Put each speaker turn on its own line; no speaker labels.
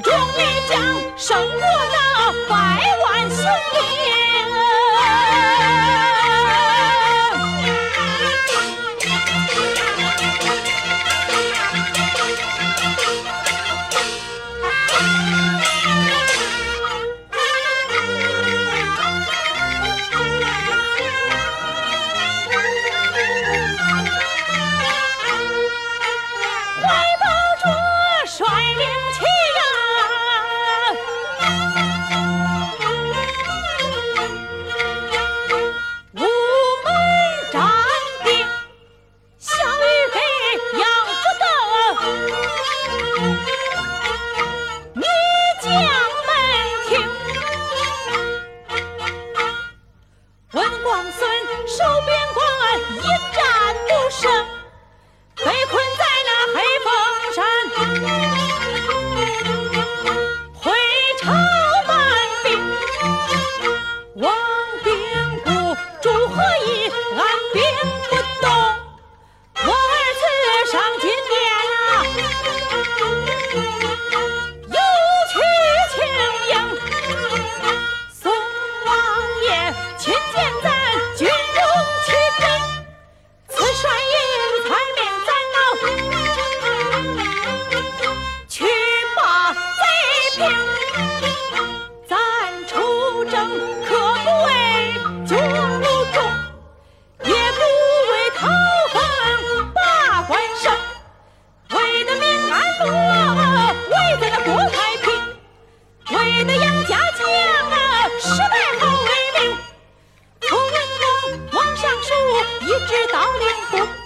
忠烈将胜过那百万雄兵。王孙守边关，一战不胜，被困在那黑风山，回朝满病，王兵。知道了不？